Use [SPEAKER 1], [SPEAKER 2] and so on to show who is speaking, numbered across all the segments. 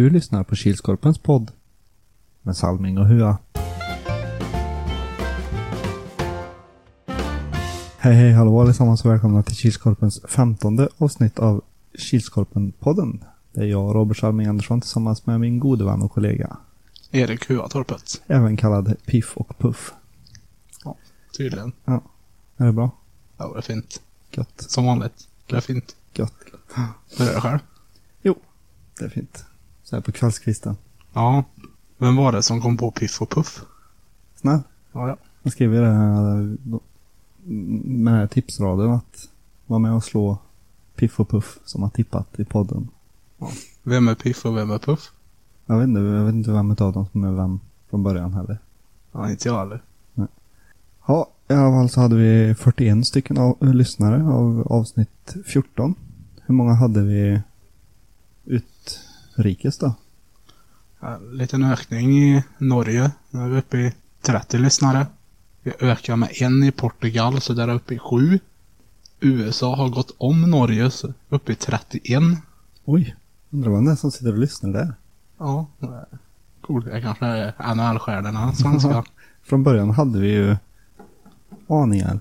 [SPEAKER 1] Du lyssnar på Kilskorpens podd med Salming och Hua. Hej hej hallå allesammans och välkomna till Kilskorpens femtonde avsnitt av Kilskorpen-podden. Det är jag, Robert Salming Andersson, tillsammans med min gode vän och kollega.
[SPEAKER 2] Erik Huatorpet.
[SPEAKER 1] Även kallad Piff och Puff.
[SPEAKER 2] Tydligen.
[SPEAKER 1] Är det bra?
[SPEAKER 2] Ja, det är fint.
[SPEAKER 1] Gött.
[SPEAKER 2] Som vanligt. Det är fint.
[SPEAKER 1] Gött. gött.
[SPEAKER 2] Hur är det själv?
[SPEAKER 1] Det är fint. Så här på kvällskvisten.
[SPEAKER 2] Ja. Vem var det som kom på Piff och Puff?
[SPEAKER 1] Snäll.
[SPEAKER 2] Ja, ja.
[SPEAKER 1] Jag skrev ju det här med den här tipsraden att vara med och slå Piff och Puff som har tippat i podden.
[SPEAKER 2] Vem är Piff och vem är Puff?
[SPEAKER 1] Jag vet inte, jag vet inte vem utav dem som är vem från början heller.
[SPEAKER 2] Ja, inte jag heller.
[SPEAKER 1] Ja, i alla fall så hade vi 41 stycken av, äh, lyssnare av avsnitt 14. Hur många hade vi utrikes då?
[SPEAKER 2] Ja, liten ökning i Norge. Nu är vi uppe i 30 lyssnare. Vi ökar med en i Portugal, så där är uppe i sju. USA har gått om Norge, så uppe i 31.
[SPEAKER 1] Oj, undrar vem det är som sitter och lyssnar där.
[SPEAKER 2] Ja, det. Det kanske är NHL-stjärnorna, svenska.
[SPEAKER 1] Från början hade vi ju aningar.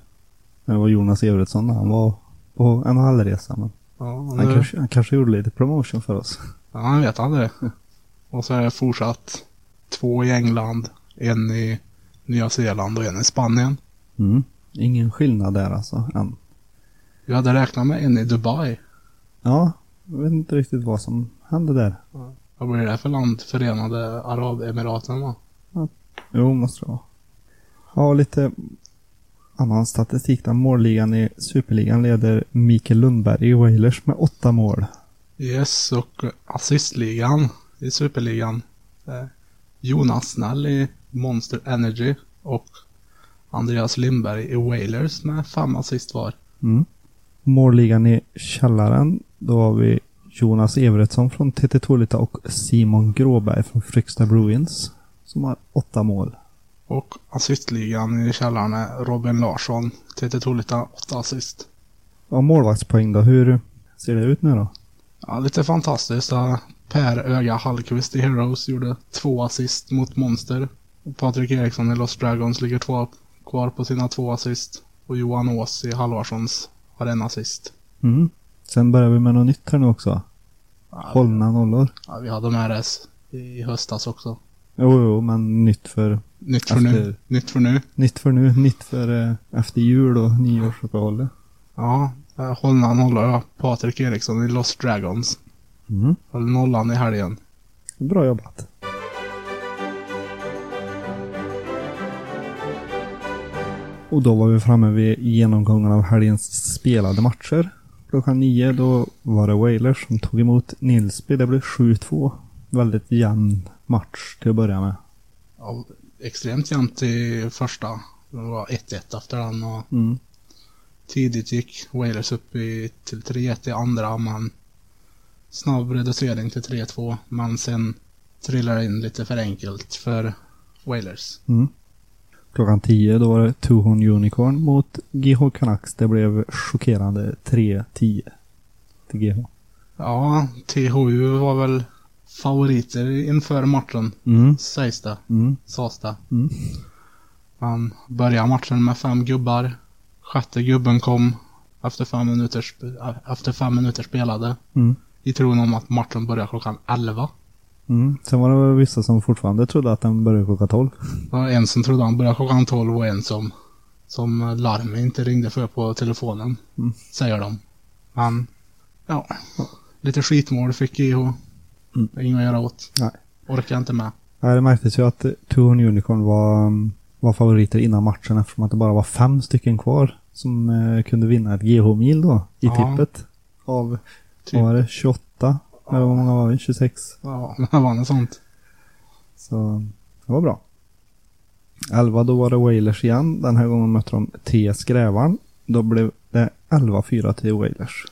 [SPEAKER 1] Det var Jonas Everetsson när han var på NHL-resa. Men
[SPEAKER 2] Ja,
[SPEAKER 1] han,
[SPEAKER 2] nu-
[SPEAKER 1] kanske, han kanske gjorde lite promotion för oss.
[SPEAKER 2] Ja, han vet han det. Och så är det fortsatt två i England, en i Nya Zeeland och en i Spanien.
[SPEAKER 1] Mm. Ingen skillnad där alltså än.
[SPEAKER 2] Vi hade räknat med en i Dubai.
[SPEAKER 1] Ja, jag vet inte riktigt vad som hände där.
[SPEAKER 2] Vad blir det för land? Förenade Arabemiraten va?
[SPEAKER 1] Jo, måste det vara. Ja, lite annan statistik. Målligan i Superligan leder Mikael Lundberg i Wailers med åtta mål.
[SPEAKER 2] Yes, och assistligan i Superligan. Eh, Jonas Snäll i Monster Energy och Andreas Lindberg i Wailers med fem assist var.
[SPEAKER 1] Mm. Målligan i Källaren, då har vi Jonas Everetsson från TT Tolita och Simon Gråberg från Fryksta Bruins som har åtta mål.
[SPEAKER 2] Och assistligan i källaren är Robin Larsson, TT Tolita, åtta assist.
[SPEAKER 1] Ja, målvaktspoäng då. Hur ser det ut nu då?
[SPEAKER 2] Ja, lite fantastiskt. Per Öga Hallqvist i Heroes gjorde två assist mot Monster. Och Patrik Eriksson i Lost Dragons ligger två, kvar på sina två assist. Och Johan Ås i Halvarssons har en assist.
[SPEAKER 1] Mm. Sen börjar vi med något nytt här nu också.
[SPEAKER 2] Ja,
[SPEAKER 1] Hållna nollor.
[SPEAKER 2] Ja, vi hade med det i höstas också.
[SPEAKER 1] Jo, jo, men nytt för,
[SPEAKER 2] Nytt för nu.
[SPEAKER 1] Efter-
[SPEAKER 2] Nytt för nu.
[SPEAKER 1] nytt för nu, nytt för eh, efter jul och nyårsuppehållet.
[SPEAKER 2] Ja, hållna nollor. Ja. Patrik Eriksson i Lost Dragons.
[SPEAKER 1] Mm.
[SPEAKER 2] Höll nollan i helgen.
[SPEAKER 1] Bra jobbat. Och då var vi framme vid genomgången av helgens spelade matcher. Klockan nio då var det Wailers som tog emot Nilsby. Det blev 7-2. Väldigt jämn match till att börja med.
[SPEAKER 2] Ja, extremt jämnt i första. Det var 1-1 efter den och
[SPEAKER 1] Mm.
[SPEAKER 2] Tidigt gick Wailers upp i, till 3-1 i andra, men snabb reducering till 3-2. Men sen trillade det in lite för enkelt för Wailers.
[SPEAKER 1] Mm. Klockan 10 då var det Tuhon Unicorn mot GH Canucks. Det blev chockerande 3-10 till GH.
[SPEAKER 2] Ja, THU var väl favoriter inför matchen,
[SPEAKER 1] Mm.
[SPEAKER 2] sägs det.
[SPEAKER 1] Mm.
[SPEAKER 2] Sades det.
[SPEAKER 1] Mm.
[SPEAKER 2] Man började matchen med fem gubbar. Sjätte gubben kom efter fem minuter, efter fem minuter spelade.
[SPEAKER 1] Mm.
[SPEAKER 2] I tron om att matchen började klockan 11.
[SPEAKER 1] Mm. Sen var det vissa som fortfarande trodde att den började klockan 12.
[SPEAKER 2] Det var en som trodde han började klockan 12 och en som, som larmet inte ringde för på telefonen.
[SPEAKER 1] Mm.
[SPEAKER 2] Säger de. Men, ja. Lite skitmål fick IH.
[SPEAKER 1] Mm.
[SPEAKER 2] Inget att göra åt.
[SPEAKER 1] Nej.
[SPEAKER 2] Orkar inte med.
[SPEAKER 1] Nej, det märktes ju att Tuhon Unicorn var, um, var favoriter innan matchen eftersom att det bara var fem stycken kvar som eh, kunde vinna ett GH-mil då i
[SPEAKER 2] Ja.
[SPEAKER 1] tippet. Av,
[SPEAKER 2] Typ.
[SPEAKER 1] vad var det, 28? Eller vad många var vi? 26?
[SPEAKER 2] Ja, det var något sånt.
[SPEAKER 1] Så det var bra. 11 då var det Wailers igen. Den här gången mötte de T Skrävan. Då blev det 11-4 till Wailers.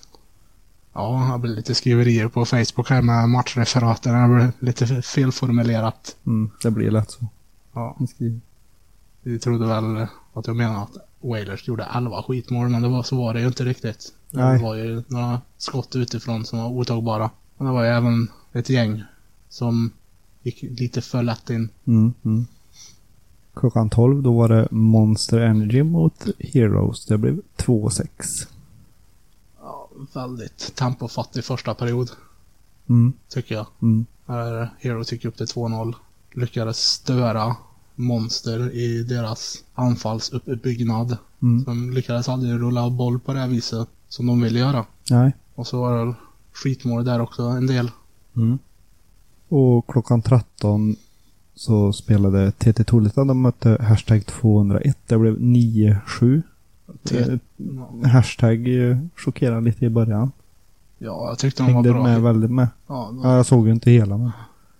[SPEAKER 2] Ja, det blir lite skriverier på Facebook här med matchreferaten. Det blir lite felformulerat.
[SPEAKER 1] Mm, det blir lätt så.
[SPEAKER 2] Ja,
[SPEAKER 1] skriver.
[SPEAKER 2] Vi trodde väl att jag menade att Wailers gjorde 11 skitmål, men det var, så var det ju inte riktigt.
[SPEAKER 1] Nej.
[SPEAKER 2] Det var ju några skott utifrån som var otagbara. Men det var ju även ett gäng som gick lite för lätt in.
[SPEAKER 1] Mm, mm. Klockan 12 då var det Monster Energy mot Heroes. Det blev 2-6.
[SPEAKER 2] Ja, väldigt tempofattig första period,
[SPEAKER 1] Mm,
[SPEAKER 2] tycker jag.
[SPEAKER 1] mm,
[SPEAKER 2] Heroes gick upp till 2-0. Lyckades störa Monster i deras anfallsuppbyggnad.
[SPEAKER 1] mm.
[SPEAKER 2] De lyckades aldrig rulla boll på det här viset som de ville göra.
[SPEAKER 1] Nej.
[SPEAKER 2] Och så var det skitmål där också en del.
[SPEAKER 1] Mm. Och klockan 13 så spelade TT Tolita. De mötte hashtag 201. Det blev 9-7.
[SPEAKER 2] T-
[SPEAKER 1] Eh, Hashtag eh, chockerade lite i början.
[SPEAKER 2] Ja, jag tyckte de var
[SPEAKER 1] Hängde
[SPEAKER 2] bra.
[SPEAKER 1] med väldigt med.
[SPEAKER 2] Ja,
[SPEAKER 1] Ja, jag såg ju inte hela men.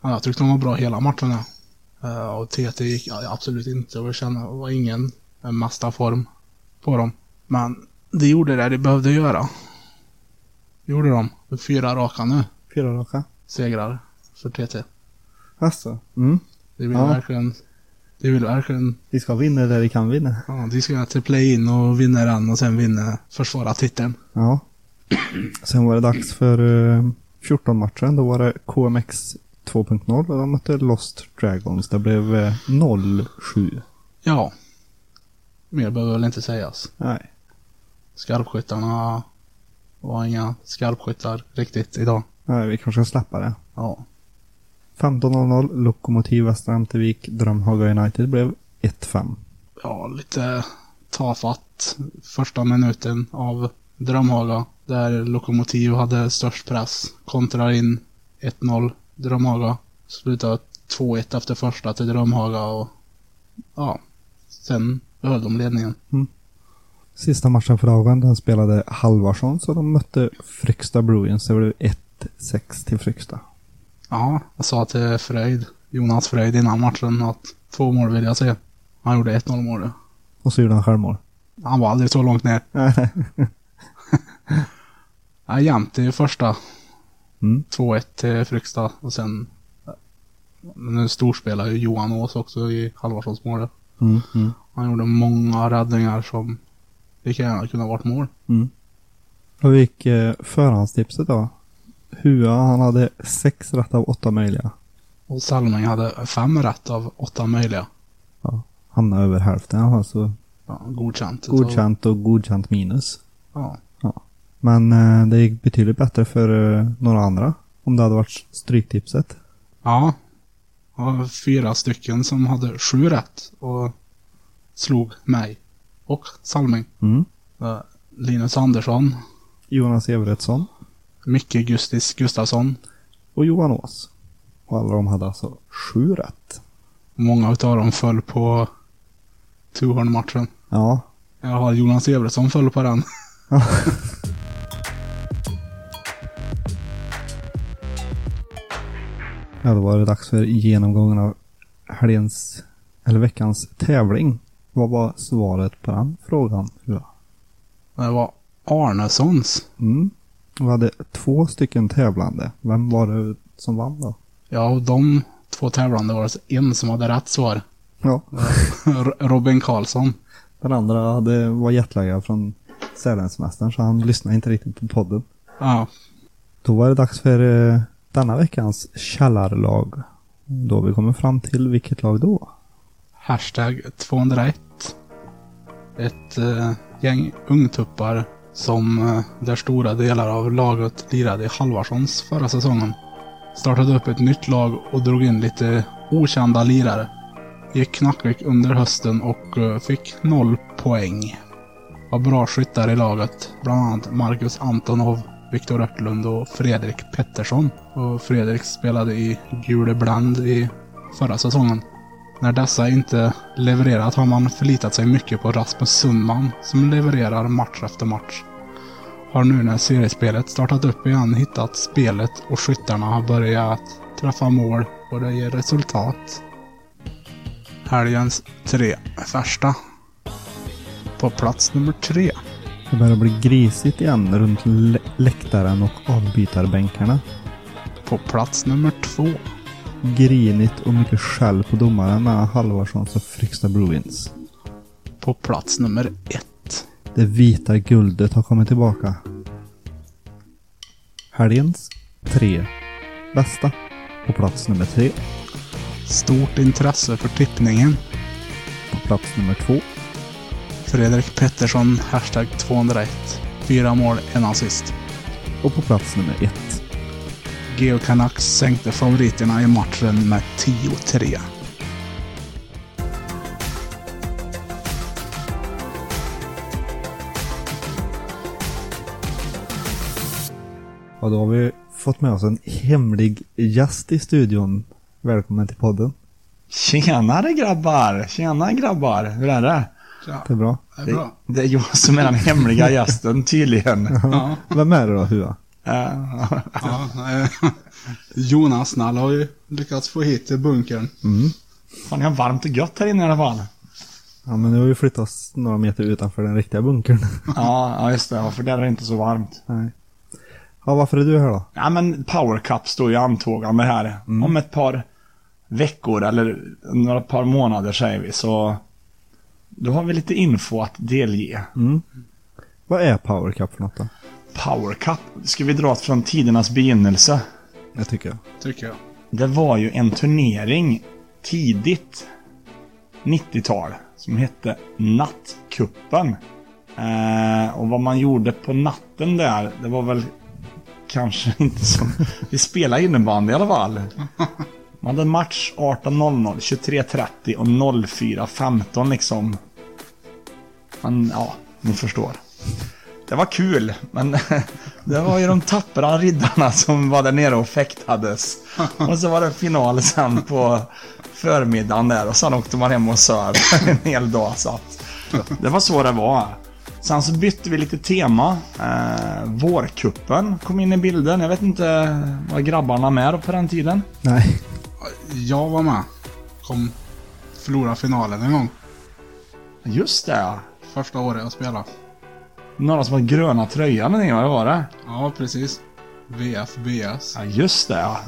[SPEAKER 2] Ja, jag tyckte de var bra hela matchen. Ja. Eh, och TT gick absolut inte och kände det var ingen eh, mästarform på dem. Men det gjorde det de behövde göra. Gjorde de. Fyra raka nu.
[SPEAKER 1] Fyra raka.
[SPEAKER 2] Segrar för TT.
[SPEAKER 1] Alltså. Mm.
[SPEAKER 2] Det vill
[SPEAKER 1] Ja.
[SPEAKER 2] verkligen... Det vill verkligen...
[SPEAKER 1] Vi ska vinna där vi kan vinna.
[SPEAKER 2] Ja, de ska till play-in och vinna den och sen vinna, försvara titeln.
[SPEAKER 1] Ja. Sen var det dags för uh, 14-matchen. Då var det KMX 2.0 och de mötte Lost Dragons. Det blev eh, 0-7.
[SPEAKER 2] Ja. Mer behöver väl inte sägas.
[SPEAKER 1] Nej.
[SPEAKER 2] Skarpskyttarna var inga skarpskyttar riktigt idag.
[SPEAKER 1] Nej, vi kanske ska släppa det.
[SPEAKER 2] Ja.
[SPEAKER 1] 15.00 Lokomotiv Västra Ämtervik Drömhaga United blev 1-5.
[SPEAKER 2] ja, lite tafatt första minuten av Drömhaga. Där Lokomotiv hade störst press. Kontrar in 1-0 Drömhaga. Slutar 2-1 efter första till Drömhaga och ja, sen behöll de ledningen.
[SPEAKER 1] Sista matchen för dagen den spelade Halvarsson så de mötte Fryksta Bruins. Det blev 1-6 till Fryksta.
[SPEAKER 2] Ja, jag sa till Fröjd, Jonas Fröjd innan matchen att två mål vill jag se. Han gjorde 1-0 mål.
[SPEAKER 1] Och så gjorde han självmål.
[SPEAKER 2] Han var aldrig så långt ner. Ja, jämnt i första.
[SPEAKER 1] Mm.
[SPEAKER 2] 2-1 till Fryksta och sen nu storspelar ju Johan Ås också i Halvarssons mål.
[SPEAKER 1] Mm, mm,
[SPEAKER 2] Han gjorde många räddningar som lika gärna kunde ha varit mål.
[SPEAKER 1] mm. Och vi gick eh, förhandstipset då. Hua han hade sex rätt av åtta möjliga.
[SPEAKER 2] Och Salming hade fem rätt av åtta möjliga.
[SPEAKER 1] Ja, hamnade över hälften i alla fall, så
[SPEAKER 2] Ja, godkänt.
[SPEAKER 1] godkänt och godkänt minus.
[SPEAKER 2] Ja.
[SPEAKER 1] Men eh, det gick betydligt bättre för eh, några andra. Om det hade varit stryktipset.
[SPEAKER 2] Ja. Det var fyra stycken som hade sju rätt och slog mig och Salming.
[SPEAKER 1] Mm.
[SPEAKER 2] Eh, Linus Andersson,
[SPEAKER 1] Jonas Everetsson
[SPEAKER 2] Micke Gustis Gustafsson.
[SPEAKER 1] och Johan Ås. Och alla de hade alltså sju rätt.
[SPEAKER 2] Många utav dem föll på Tuhorn-matchen.
[SPEAKER 1] Ja,
[SPEAKER 2] Jag har Jonas Evertsson föll på den.
[SPEAKER 1] Ja, då var det dags för genomgången av helgens, eller veckans tävling. Vad var svaret på den frågan? Ja.
[SPEAKER 2] Det var Arnessons.
[SPEAKER 1] Mm. Vi hade två stycken tävlande. Vem var det som vann då?
[SPEAKER 2] Ja, och de två tävlande var det en som hade rätt svar.
[SPEAKER 1] Ja.
[SPEAKER 2] Robin Karlsson.
[SPEAKER 1] Den andra hade, var jetlaggad från Sälensemestern så han lyssnade inte riktigt på podden.
[SPEAKER 2] Ja,
[SPEAKER 1] Då var det dags för eh, denna veckans källarlag. Då vi kommer fram till vilket lag då?
[SPEAKER 2] hashtag 201. Ett eh, gäng ungtuppar som eh, där stora delar av laget lirade i Halvarssons förra säsongen. Startade upp ett nytt lag och drog in lite okända lirare. Gick knackigt under hösten och eh, fick noll poäng. Var bra skyttar i laget. Bland annat Marcus Antonov, Viktor Örtlund och Fredrik Pettersson. Och Fredrik spelade i Gule Bland i förra säsongen. När dessa inte levererat har man förlitat sig mycket på Rasmus Sundman som levererar match efter match. Har nu när seriespelet startat upp igen hittat spelet och skyttarna har börjat träffa mål och det ger resultat. Helgens tre första. På plats nummer tre.
[SPEAKER 1] Det börjar bli grisigt igen runt lä- läktaren och avbytarbänkarna.
[SPEAKER 2] På plats nummer två.
[SPEAKER 1] Grinigt och mycket skäll på domaren mellan Halvarssons och Fryksta Bruins.
[SPEAKER 2] På plats nummer ett.
[SPEAKER 1] Det vita guldet har kommit tillbaka. Helgens tre bästa. På plats nummer tre.
[SPEAKER 2] Stort intresse för tippningen.
[SPEAKER 1] På plats nummer två.
[SPEAKER 2] Fredrik Pettersson, hashtag 201. Fyra mål, en assist.
[SPEAKER 1] Och på plats nummer ett.
[SPEAKER 2] Geo Canucks sänkte favoriterna i matchen med 10-3.
[SPEAKER 1] Och då har vi fått med oss en hemlig gäst i studion. Välkommen till podden.
[SPEAKER 3] Tjenare grabbar! Tjena grabbar! Hur är det?
[SPEAKER 2] Ja,
[SPEAKER 1] Det är bra.
[SPEAKER 2] det är
[SPEAKER 3] Det,
[SPEAKER 2] bra.
[SPEAKER 3] det är jag som är den hemliga gästen tydligen.
[SPEAKER 2] Ja,
[SPEAKER 1] Vem är det då, Hua?
[SPEAKER 2] Ja, Jonas Nall har ju lyckats få hit till bunkern.
[SPEAKER 1] Mm.
[SPEAKER 3] Fan, jag har varmt och gött här inne i alla fall.
[SPEAKER 1] Ja, men nu har vi flyttat oss några meter utanför den riktiga bunkern.
[SPEAKER 3] Ja, ja just det. Ja, För där är det inte så varmt.
[SPEAKER 1] Nej. Ja, varför är du här då?
[SPEAKER 3] Ja, men Power Cup står ju antågande här. Om ett par veckor eller några par månader säger vi. Så då har vi lite info att delge.
[SPEAKER 1] Mm. Vad är Power Cup för något då?
[SPEAKER 3] Power Cup ska vi dra från tidernas begynnelse.
[SPEAKER 1] Jag tycker jag.
[SPEAKER 2] Tycker jag.
[SPEAKER 3] Det var ju en turnering tidigt 90-tal som hette Nattkuppen. Eh, och vad man gjorde på natten där, det var väl kanske inte som... Vi spelade innebandy i alla fall. Man hade match 18.00, 23.30 och 04.15 liksom. Men ja, ni förstår. Det var kul, men det var ju de tappra riddarna som var där nere och fäktades. Och så var det final sen på förmiddagen där och sen åkte man hem och söv en hel dag. Så det var så det var. Sen så bytte vi lite tema. Eh, vårkuppen kom in i bilden. Jag vet inte vad grabbarna med på den tiden.
[SPEAKER 1] Nej.
[SPEAKER 2] Jag var med. Kom förlora finalen en gång.
[SPEAKER 3] Just det ja.
[SPEAKER 2] Första året jag spelade.
[SPEAKER 3] Några som hade gröna tröjan eller vad var det?
[SPEAKER 2] Ja, precis. VFBS.
[SPEAKER 3] Ja, just det ja.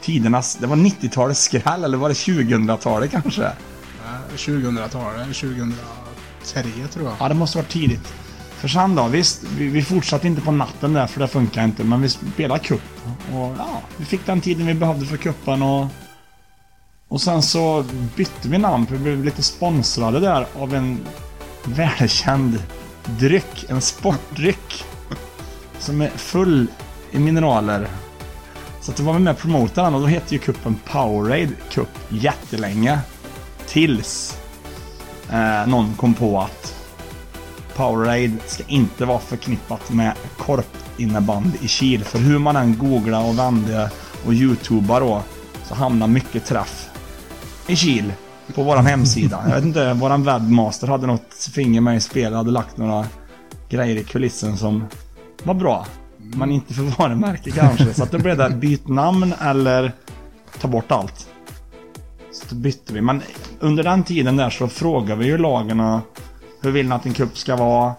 [SPEAKER 3] Tidernas, det var 90-talets skräll eller var det 2000-talet kanske?
[SPEAKER 2] Eh, 2000-talet, 2003 tror jag.
[SPEAKER 3] Ja, det måste vara tidigt. För sen då, visst, vi, vi fortsatte inte på natten där för det funkar inte, men vi spelade cup. Och ja, vi fick den tiden vi behövde för kuppen och... Och sen så bytte vi namn, för vi blev lite sponsrade där av en välkänd dryck, en sportdryck. Som är full i mineraler. Så att då var vi med och promotade den och då hette ju kuppen Powerade Cup jättelänge. Tills eh, någon kom på att Powerade ska inte vara förknippat med korpinnebandy i Kil. För hur man än googlar och vände och youtubar då så hamnar mycket träff i Kil på våran hemsida. Jag vet inte, våran webbmaster hade något finger med i spelet, hade lagt några grejer i kulissen som var bra. Men inte för varumärke kanske. Så att då blev det byt namn eller ta bort allt. Så då bytte vi. Men under den tiden där så frågade vi ju lagarna hur vill ni att en kupp ska vara?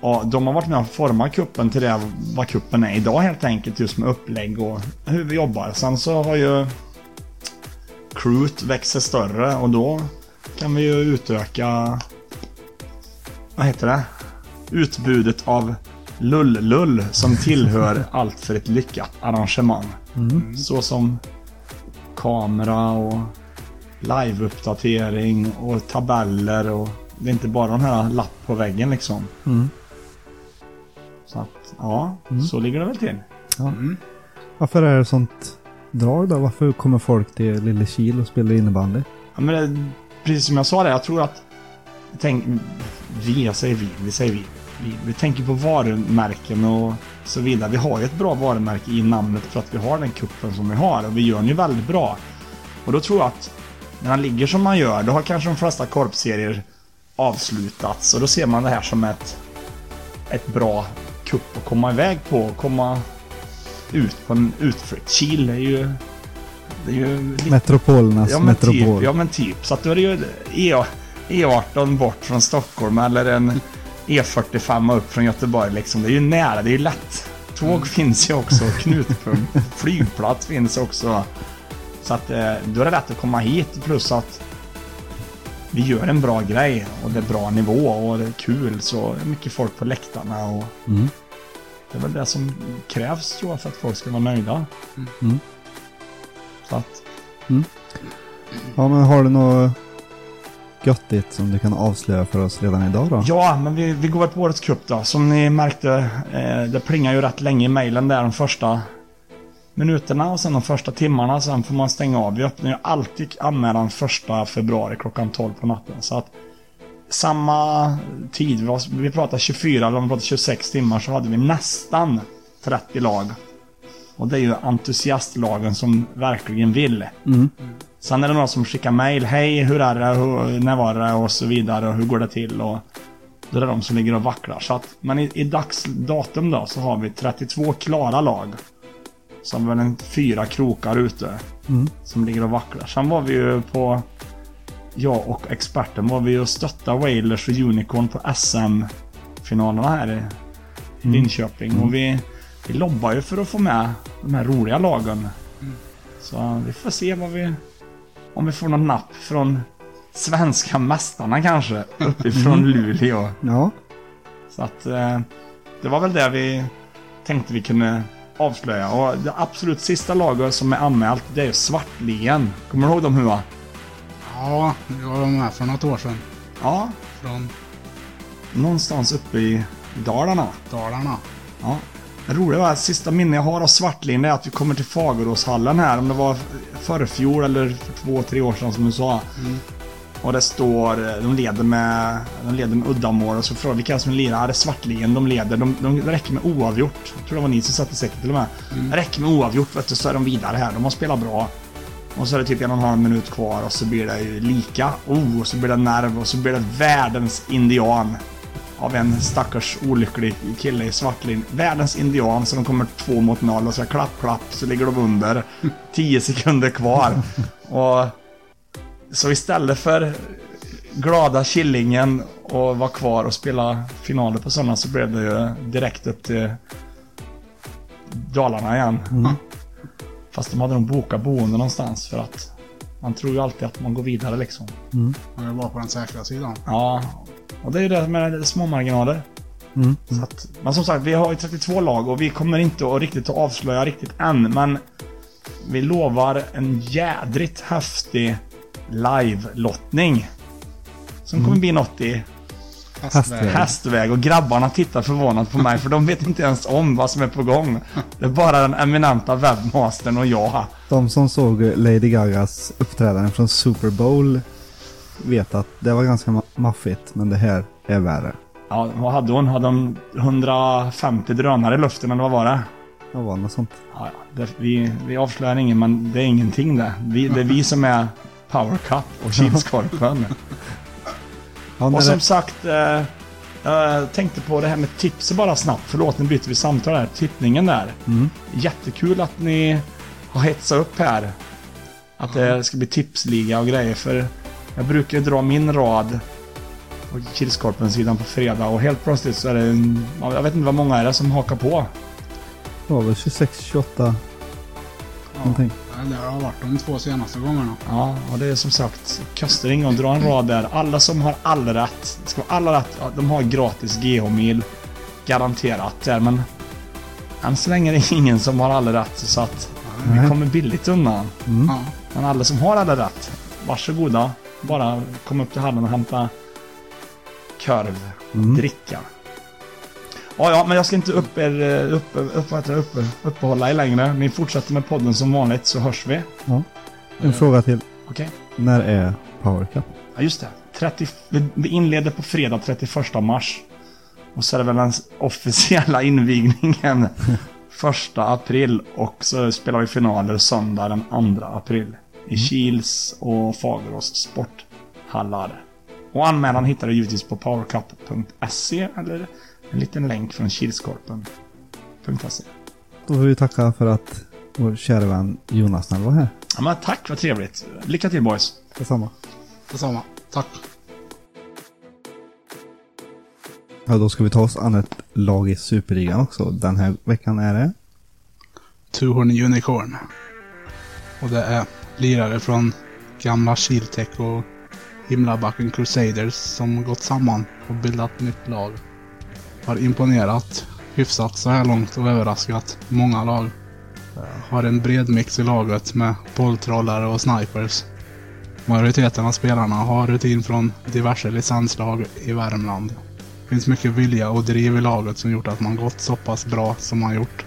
[SPEAKER 3] Och de har varit med och format kuppen till det vad kuppen är idag helt enkelt. Just med upplägg och hur vi jobbar. Sen så har ju crewet växer större och då kan vi ju utöka vad heter det? Utbudet av lull-lull som tillhör allt för ett lyckat arrangemang. Så som kamera och live-uppdatering och tabeller och det är inte bara den här lapp på väggen liksom.
[SPEAKER 1] Mm.
[SPEAKER 3] Så att, ja, så ligger det väl till.
[SPEAKER 1] Varför är det sånt drag då? Varför kommer folk till Lille Kil och spelar innebandy?
[SPEAKER 3] Ja, men det, precis som jag sa där, jag tror att... Tänk, vi, jag säger vi, vi säger vi. Vi, vi tänker på varumärken och så vidare. Vi har ju ett bra varumärke i namnet för att vi har den kuppen som vi har och vi gör den ju väldigt bra. Och då tror jag att när han ligger som man gör, då har kanske de flesta korpserier avslutats och då ser man det här som ett, ett bra kupp att komma iväg på och komma ut på en utflykt. Kil är ju... Det är ju lite
[SPEAKER 1] Metropolernas
[SPEAKER 3] Ja men,
[SPEAKER 1] metropol.
[SPEAKER 3] typ, ja men typ. Så att då är det ju E, E18 bort från Stockholm eller en E45 upp från Göteborg liksom. Det är ju nära, det är ju lätt. Tåg finns ju också, knutpunkt. Flygplats finns också. Så att eh, då är det lätt att komma hit plus att vi gör en bra grej och det är bra nivå och det är kul så mycket folk på läktarna och
[SPEAKER 1] Mm.
[SPEAKER 3] Det är väl det som krävs tror jag för att folk ska vara nöjda. Så att,
[SPEAKER 1] Ja, men har du något göttigt som du kan avslöja för oss redan idag då?
[SPEAKER 3] ja, men vi, vi går på årets cup då. Som ni märkte, eh, det plingar ju rätt länge i mejlen där de första minuterna och sen de första timmarna. Sen får man stänga av. Vi öppnar ju alltid anmälan första februari klockan 12 på natten. Så att samma tid, vi, pratar 24 eller om vi pratar 26 timmar så hade vi nästan 30 lag. Och det är ju entusiastlagen som verkligen vill.
[SPEAKER 1] Mm.
[SPEAKER 3] Sen är det några som skickar mail. Hej, hur är det? Hur, när var det? Och så vidare. Och hur går det till? Och det är de som ligger och vacklar. Så att, men i, i dagsdatum då så har vi 32 klara lag. Vi väl en fyra krokar ute.
[SPEAKER 1] Mm.
[SPEAKER 3] Som ligger och vacklar. Sen var vi ju på... Jag och experten var vi och stöttade Wailers och Unicorn på SM-finalerna här i, i Linköping. Och vi, vi lobbar ju för att få med de här roliga lagen. Så vi får se vad vi... Om vi får någon napp från svenska mästarna kanske. Uppifrån Luleå.
[SPEAKER 1] Ja.
[SPEAKER 3] Så att eh, det var väl det vi tänkte vi kunde avslöja. Och det absolut sista laget som är anmält det är Svartlien. Kommer du ihåg dem Hua?
[SPEAKER 2] Ja, jag var med för något år sedan.
[SPEAKER 3] Ja,
[SPEAKER 2] Från
[SPEAKER 3] någonstans uppe i Dalarna.
[SPEAKER 2] Dalarna.
[SPEAKER 3] Ja. Det roliga var sista minne jag har av Svartlien är att vi kommer till Fageråshallen här. Om det var förrfjol eller för två, tre år sedan som du sa. Och det står, de leder med, de leder med uddamål och så frågar vi vilka som lirar. Det är Svartlien, de leder. De, de, räcker med oavgjort. Jag tror det var ni som satte säkert till och med. Det räcker med oavgjort vet du, så är de vidare här. De har spelat bra. Och så är det typ en och en halv minut kvar och så blir det ju lika. Oh, och så blir det nerv och så blir det världens indian. Av en stackars olycklig kille i Svartlin. Världens indian så de kommer två mot noll och så klapp, klapp så ligger de under. Tio sekunder kvar. Och så istället för glada Killingen och vara kvar och spela finaler på sådana så blev det ju direkt upp till Dalarna igen. Fast de hade nog bokat boende någonstans för att man tror ju alltid att man går vidare liksom.
[SPEAKER 2] Och jag var på den säkra sidan.
[SPEAKER 3] Ja, och det är ju det med små marginaler.
[SPEAKER 1] Mm.
[SPEAKER 3] Så att, men som sagt, vi har ju 32 lag och vi kommer inte att riktigt att avslöja riktigt än, men vi lovar en jädrigt häftig live-lottning. Som kommer bli något i
[SPEAKER 2] Hästväg.
[SPEAKER 3] hästväg och grabbarna tittar förvånat på mig för de vet inte ens om vad som är på gång. Det är bara den eminenta webbmastern och jag.
[SPEAKER 1] De som såg Lady Gagas uppträdande från Super Bowl vet att det var ganska ma- maffigt, men det här är värre.
[SPEAKER 3] Ja, vad hade hon? Hade hon 150 drönare i luften eller vad var det?
[SPEAKER 1] Det var något sånt.
[SPEAKER 3] Ja, ja. Det, vi, vi avslöjar ingen, men det är ingenting det. Vi, det är vi som är Power Cup och Kilskorpen.
[SPEAKER 1] Ja,
[SPEAKER 3] och som
[SPEAKER 1] det,
[SPEAKER 3] sagt, eh, jag tänkte på det här med tipset bara snabbt. Förlåt, nu byter vi samtal här. Tippningen där.
[SPEAKER 1] mm.
[SPEAKER 3] Jättekul att ni har hetsat upp här. Att det ska bli tipsliga och grejer. För jag brukar ju dra min rad på Kilskorpen-sidan på fredag och helt plötsligt så är det en, ja, Jag vet inte vad många är det som hakar på.
[SPEAKER 1] det var väl 26, 28 någonting.
[SPEAKER 2] Det har varit de två senaste gångerna.
[SPEAKER 3] Ja, och det är som sagt, kostar inget att dra en rad där. Alla som har all rätt, det ska vara alla rätt, de har gratis GH-mil. Garanterat där, men än så länge är det ingen som har all rätt så att vi kommer billigt undan.
[SPEAKER 1] Mm.
[SPEAKER 2] Ja.
[SPEAKER 3] Men alla som har alla rätt, varsågoda. Bara kom upp till hallen och hämta korv,
[SPEAKER 1] Mm.
[SPEAKER 3] dricka. Ja, ja, men jag ska inte upp er, eh, upp, upp, det, upp, uppehålla er längre. Ni fortsätter med podden som vanligt så hörs vi.
[SPEAKER 1] En fråga till.
[SPEAKER 3] Okej?
[SPEAKER 1] När är Power Cup?
[SPEAKER 3] Ja, just det. 30, vi- vi inleder på fredag 31 mars. Och så är det väl den officiella invigningen 1 april. Och så spelar vi finaler söndag den 2 april. I Kils och Fagerås sporthallar. Och anmälan hittar du givetvis på powercup.se eller en liten länk från kilskorpen.se.
[SPEAKER 1] Då får vi tacka för att vår kära vän Jonas var här.
[SPEAKER 3] Ja, men tack, vad trevligt. Lycka till boys.
[SPEAKER 1] Detsamma.
[SPEAKER 2] Detsamma. Tack.
[SPEAKER 1] Ja, då ska vi ta oss an ett lag i Superligan också. Den här veckan är det.
[SPEAKER 2] Tuhorn Unicorn. Och det är lirare från gamla Kiltech och Himlabacken Crusaders som gått samman och bildat nytt lag. Har imponerat hyfsat så här långt och överraskat många lag. Har en bred mix i laget med bolltrollare och snipers. Majoriteten av spelarna har rutin från diverse licenslag i Värmland. Det finns mycket vilja och driv i laget som gjort att man gått så pass bra som man gjort.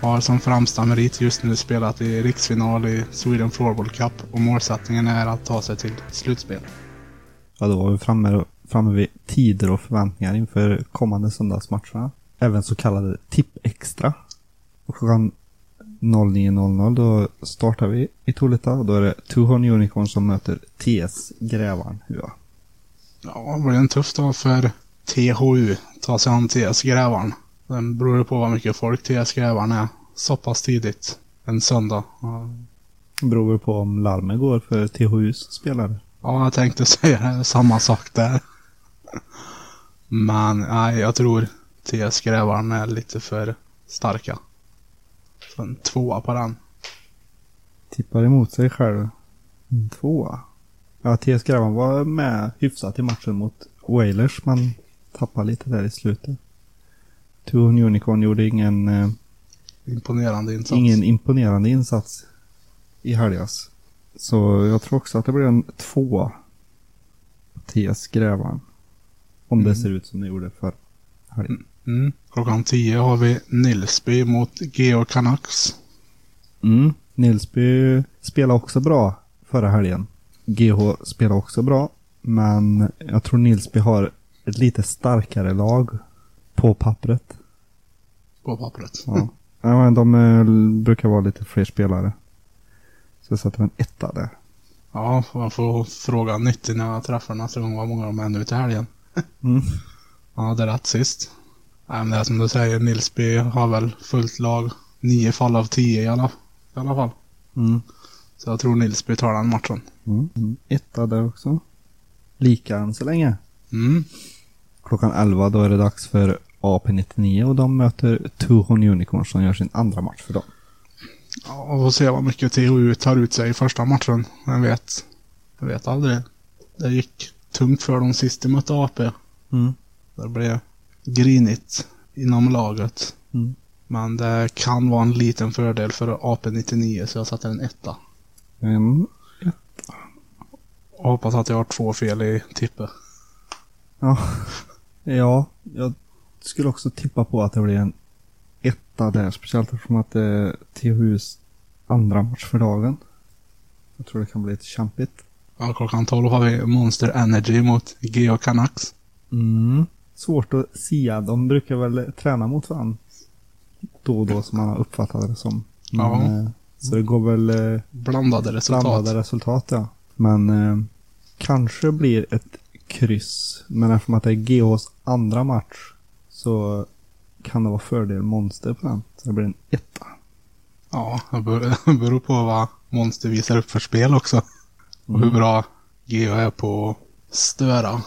[SPEAKER 2] Har som främsta merit just nu spelat i riksfinal i Sweden Floorball Cup och målsättningen är att ta sig till slutspel.
[SPEAKER 1] Ja, då var vi framme, framme vid tider och förväntningar inför kommande söndagsmatcherna. Även så kallade tipp extra. Och klockan 09.00 då startar vi i Tolita och då är det Tuhon Unicorn som möter TS Grävarn Hua.
[SPEAKER 2] Ja, det blir en tuff dag för THU. Ta sig an TS Grävarn. Sen beror det på vad mycket folk TS Grävarn är så pass tidigt. En söndag.
[SPEAKER 1] Det beror på om larmet går för THUs spelare.
[SPEAKER 2] Ja, jag tänkte säga. Samma sak där. Men nej, jag tror TS Grävarn är lite för starka. Så en tvåa på den.
[SPEAKER 1] Tippar emot sig själv. En tvåa. Ja, TS Grävarn var med hyfsat i matchen mot Wailers men tappade lite där i slutet. Tuhon Unicorn gjorde ingen, eh,
[SPEAKER 2] Imponerande insats.
[SPEAKER 1] ingen imponerande insats i helgas. Så jag tror också att det blir en tvåa. TS Grävarn. Om det ser ut som det gjorde för helgen.
[SPEAKER 2] Mm. Klockan 10 har vi Nilsby mot Geo Canucks.
[SPEAKER 1] Mm. Nilsby spelade också bra förra helgen. GH spelade också bra. Men jag tror Nilsby har ett lite starkare lag på pappret.
[SPEAKER 2] På pappret.
[SPEAKER 1] Ja. ja men de eh, brukar vara lite fler spelare. Så jag sätter en etta där.
[SPEAKER 2] Ja, man får fråga nyttigt när jag träffar nästa gång vad många de är nu till helgen.
[SPEAKER 1] Mm.
[SPEAKER 2] Ja, det är rätt sist. Nej, men det är som du säger, Nilsby har väl fullt lag. Nio fall av tio i alla, i alla fall.
[SPEAKER 1] Mm.
[SPEAKER 2] Så jag tror Nilsby tar den matchen.
[SPEAKER 1] Mm. Mm. Etta där också. Lika än så länge.
[SPEAKER 2] Mm.
[SPEAKER 1] Klockan 11 då är det dags för AP99 och de möter Tuhon Unicorn som gör sin andra match för dem.
[SPEAKER 2] Ja, och får se vad mycket THU tar ut sig i första matchen. Jag vet. Jag vet aldrig. Det gick tungt för dem sist de mötte AP.
[SPEAKER 1] Mm.
[SPEAKER 2] Det blev grinigt inom laget.
[SPEAKER 1] Mm.
[SPEAKER 2] Men det kan vara en liten fördel för AP99 så jag satte en etta.
[SPEAKER 1] En,
[SPEAKER 2] Och hoppas att jag har två fel i tippet.
[SPEAKER 1] ja. ja, jag skulle också tippa på att det blir en etta där. Speciellt eftersom att det är THUs andra match för dagen. Jag tror det kan bli lite kämpigt.
[SPEAKER 2] Ja, klockan 12 har vi Monster Energy mot Geo Canucks.
[SPEAKER 1] Mm. Svårt att sia. De brukar väl träna mot varandra då och då som man har uppfattat det som. Men,
[SPEAKER 2] Ja.
[SPEAKER 1] eh, Så det går väl eh,
[SPEAKER 2] Blandade resultat.
[SPEAKER 1] blandade resultat ja. Men eh, kanske blir ett kryss. Men eftersom att det är GHs andra match så kan det vara fördel monster på den. Så det blir en etta.
[SPEAKER 2] Ja, det beror, det beror på vad Monster visar upp för spel också. Och hur bra Geo är på att störa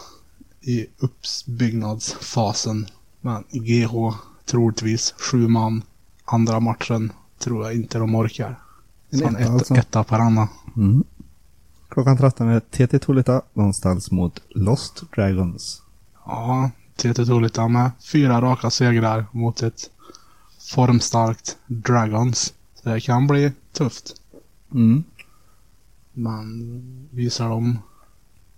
[SPEAKER 2] i uppbyggnadsfasen. Men GH troligtvis sju man. Andra matchen tror jag inte de orkar.
[SPEAKER 1] En
[SPEAKER 2] Så en
[SPEAKER 1] etta
[SPEAKER 2] ett,
[SPEAKER 1] alltså.
[SPEAKER 2] etta på denna.
[SPEAKER 1] Mm. Klockan 13 är TT Tolita. Ställs mot Lost Dragons.
[SPEAKER 2] Ja, TT Tolita med fyra raka segrar mot ett formstarkt Dragons. Så det kan bli tufft.
[SPEAKER 1] Mm.
[SPEAKER 2] Men visar de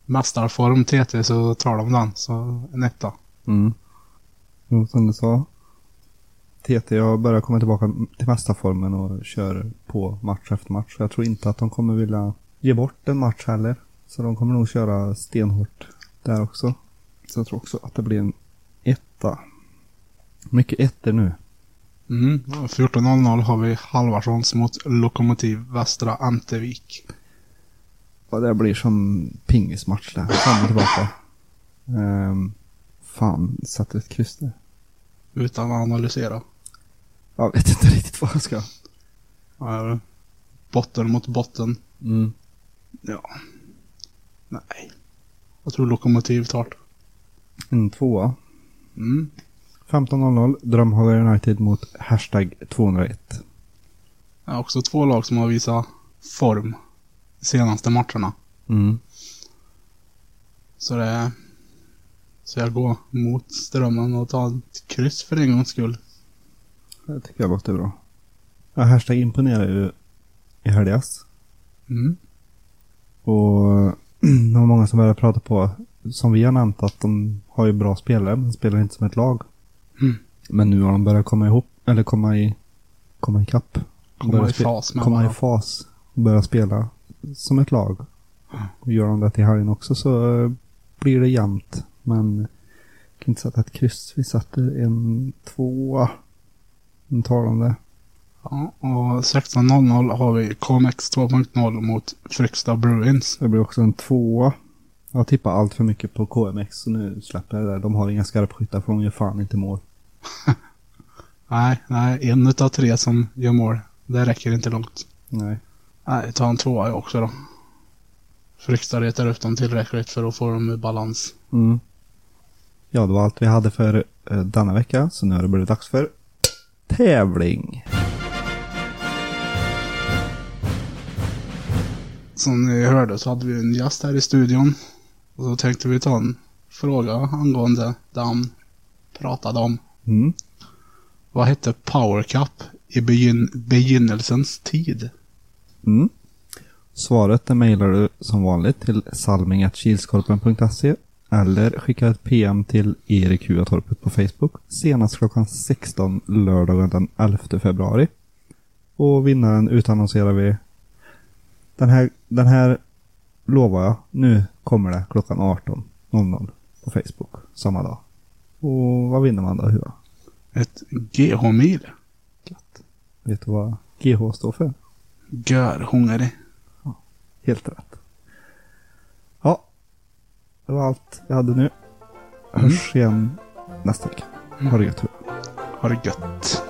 [SPEAKER 2] mästarform TT så tar de den. Så en etta.
[SPEAKER 1] Mm. Jo, som du sa. TT har börjat komma tillbaka till mästarformen och kör på match efter match. Jag tror inte att de kommer vilja ge bort en match heller. Så de kommer nog köra stenhårt där också. Så jag tror också att det blir en etta. Mycket ettor nu.
[SPEAKER 2] Mm. 14.00 har vi Halvarssons mot Lokomotiv Västra Antevik.
[SPEAKER 1] Och det blir som pingismatch där. Fram och tillbaka. Um, fan, satte ett kryss där.
[SPEAKER 2] Utan att analysera.
[SPEAKER 1] Jag vet inte riktigt vad jag ska.
[SPEAKER 2] Ja, botten mot botten.
[SPEAKER 1] Mm.
[SPEAKER 2] Ja. Nej. Jag tror Lokomotiv tar.
[SPEAKER 1] En tvåa.
[SPEAKER 2] Mm.
[SPEAKER 1] 15.00 Drömhaga United mot hashtag 201.
[SPEAKER 2] Det är också två lag som har visat form senaste matcherna.
[SPEAKER 1] Mm.
[SPEAKER 2] Så det. Så jag går mot strömmen och tar ett kryss för en gångs skull.
[SPEAKER 1] Det tycker jag låter bra. Ja, hashtag imponerar ju i helgas.
[SPEAKER 2] Mm.
[SPEAKER 1] Och det var många som började prata på, som vi har nämnt, att de har ju bra spelare, men spelar inte som ett lag.
[SPEAKER 2] Mm.
[SPEAKER 1] Men nu har de börjat komma ihop, eller komma i, komma ikapp.
[SPEAKER 2] Komma i fas med
[SPEAKER 1] Komma i
[SPEAKER 2] varandra.
[SPEAKER 1] fas. Och börja spela som ett lag. Och gör de det till helgen också så eh, blir det jämnt. Men jag kan inte sätta ett kryss. Vi satte en tvåa. En talande.
[SPEAKER 2] Ja, och 16.00 har vi KMX 2.0 mot Fryksta Bruins.
[SPEAKER 1] Det blir också en tvåa. Jag tippar allt för mycket på KMX så nu släpper jag det där. De har inga skarpskyttar för de gör fan inte mål.
[SPEAKER 2] Nej, nej, en utav tre som gör mål. Det räcker inte långt.
[SPEAKER 1] Nej.
[SPEAKER 2] Nej, ta en tvåa också då. Fryksta retar upp dem tillräckligt för att få dem i balans.
[SPEAKER 1] Mm. Ja, det var allt vi hade för eh, denna vecka. Så nu har det blivit dags för tävling.
[SPEAKER 2] Som ni hörde så hade vi en gäst här i studion. Och så tänkte vi ta en fråga angående det han pratade om.
[SPEAKER 1] Mm.
[SPEAKER 2] Vad hette Power Cup i begyn- begynnelsens tid?
[SPEAKER 1] Mm. Svaret det mejlar du som vanligt till salmingatkilskorpen.se eller skicka ett PM till Erik Huatorpet på Facebook senast klockan 16 lördagen den 11 februari. Och vinnaren utannonserar vi den här, den här lovar jag, nu kommer det klockan 18.00 på Facebook samma dag. Och vad vinner man då Hua?
[SPEAKER 2] Ett GH-mil.
[SPEAKER 1] Vet du vad GH står för?
[SPEAKER 2] Görhungrig.
[SPEAKER 1] Helt rätt. Ja, det var allt jag hade nu. Hörs igen nästa vecka. Ha det gött.
[SPEAKER 2] Ha det gött.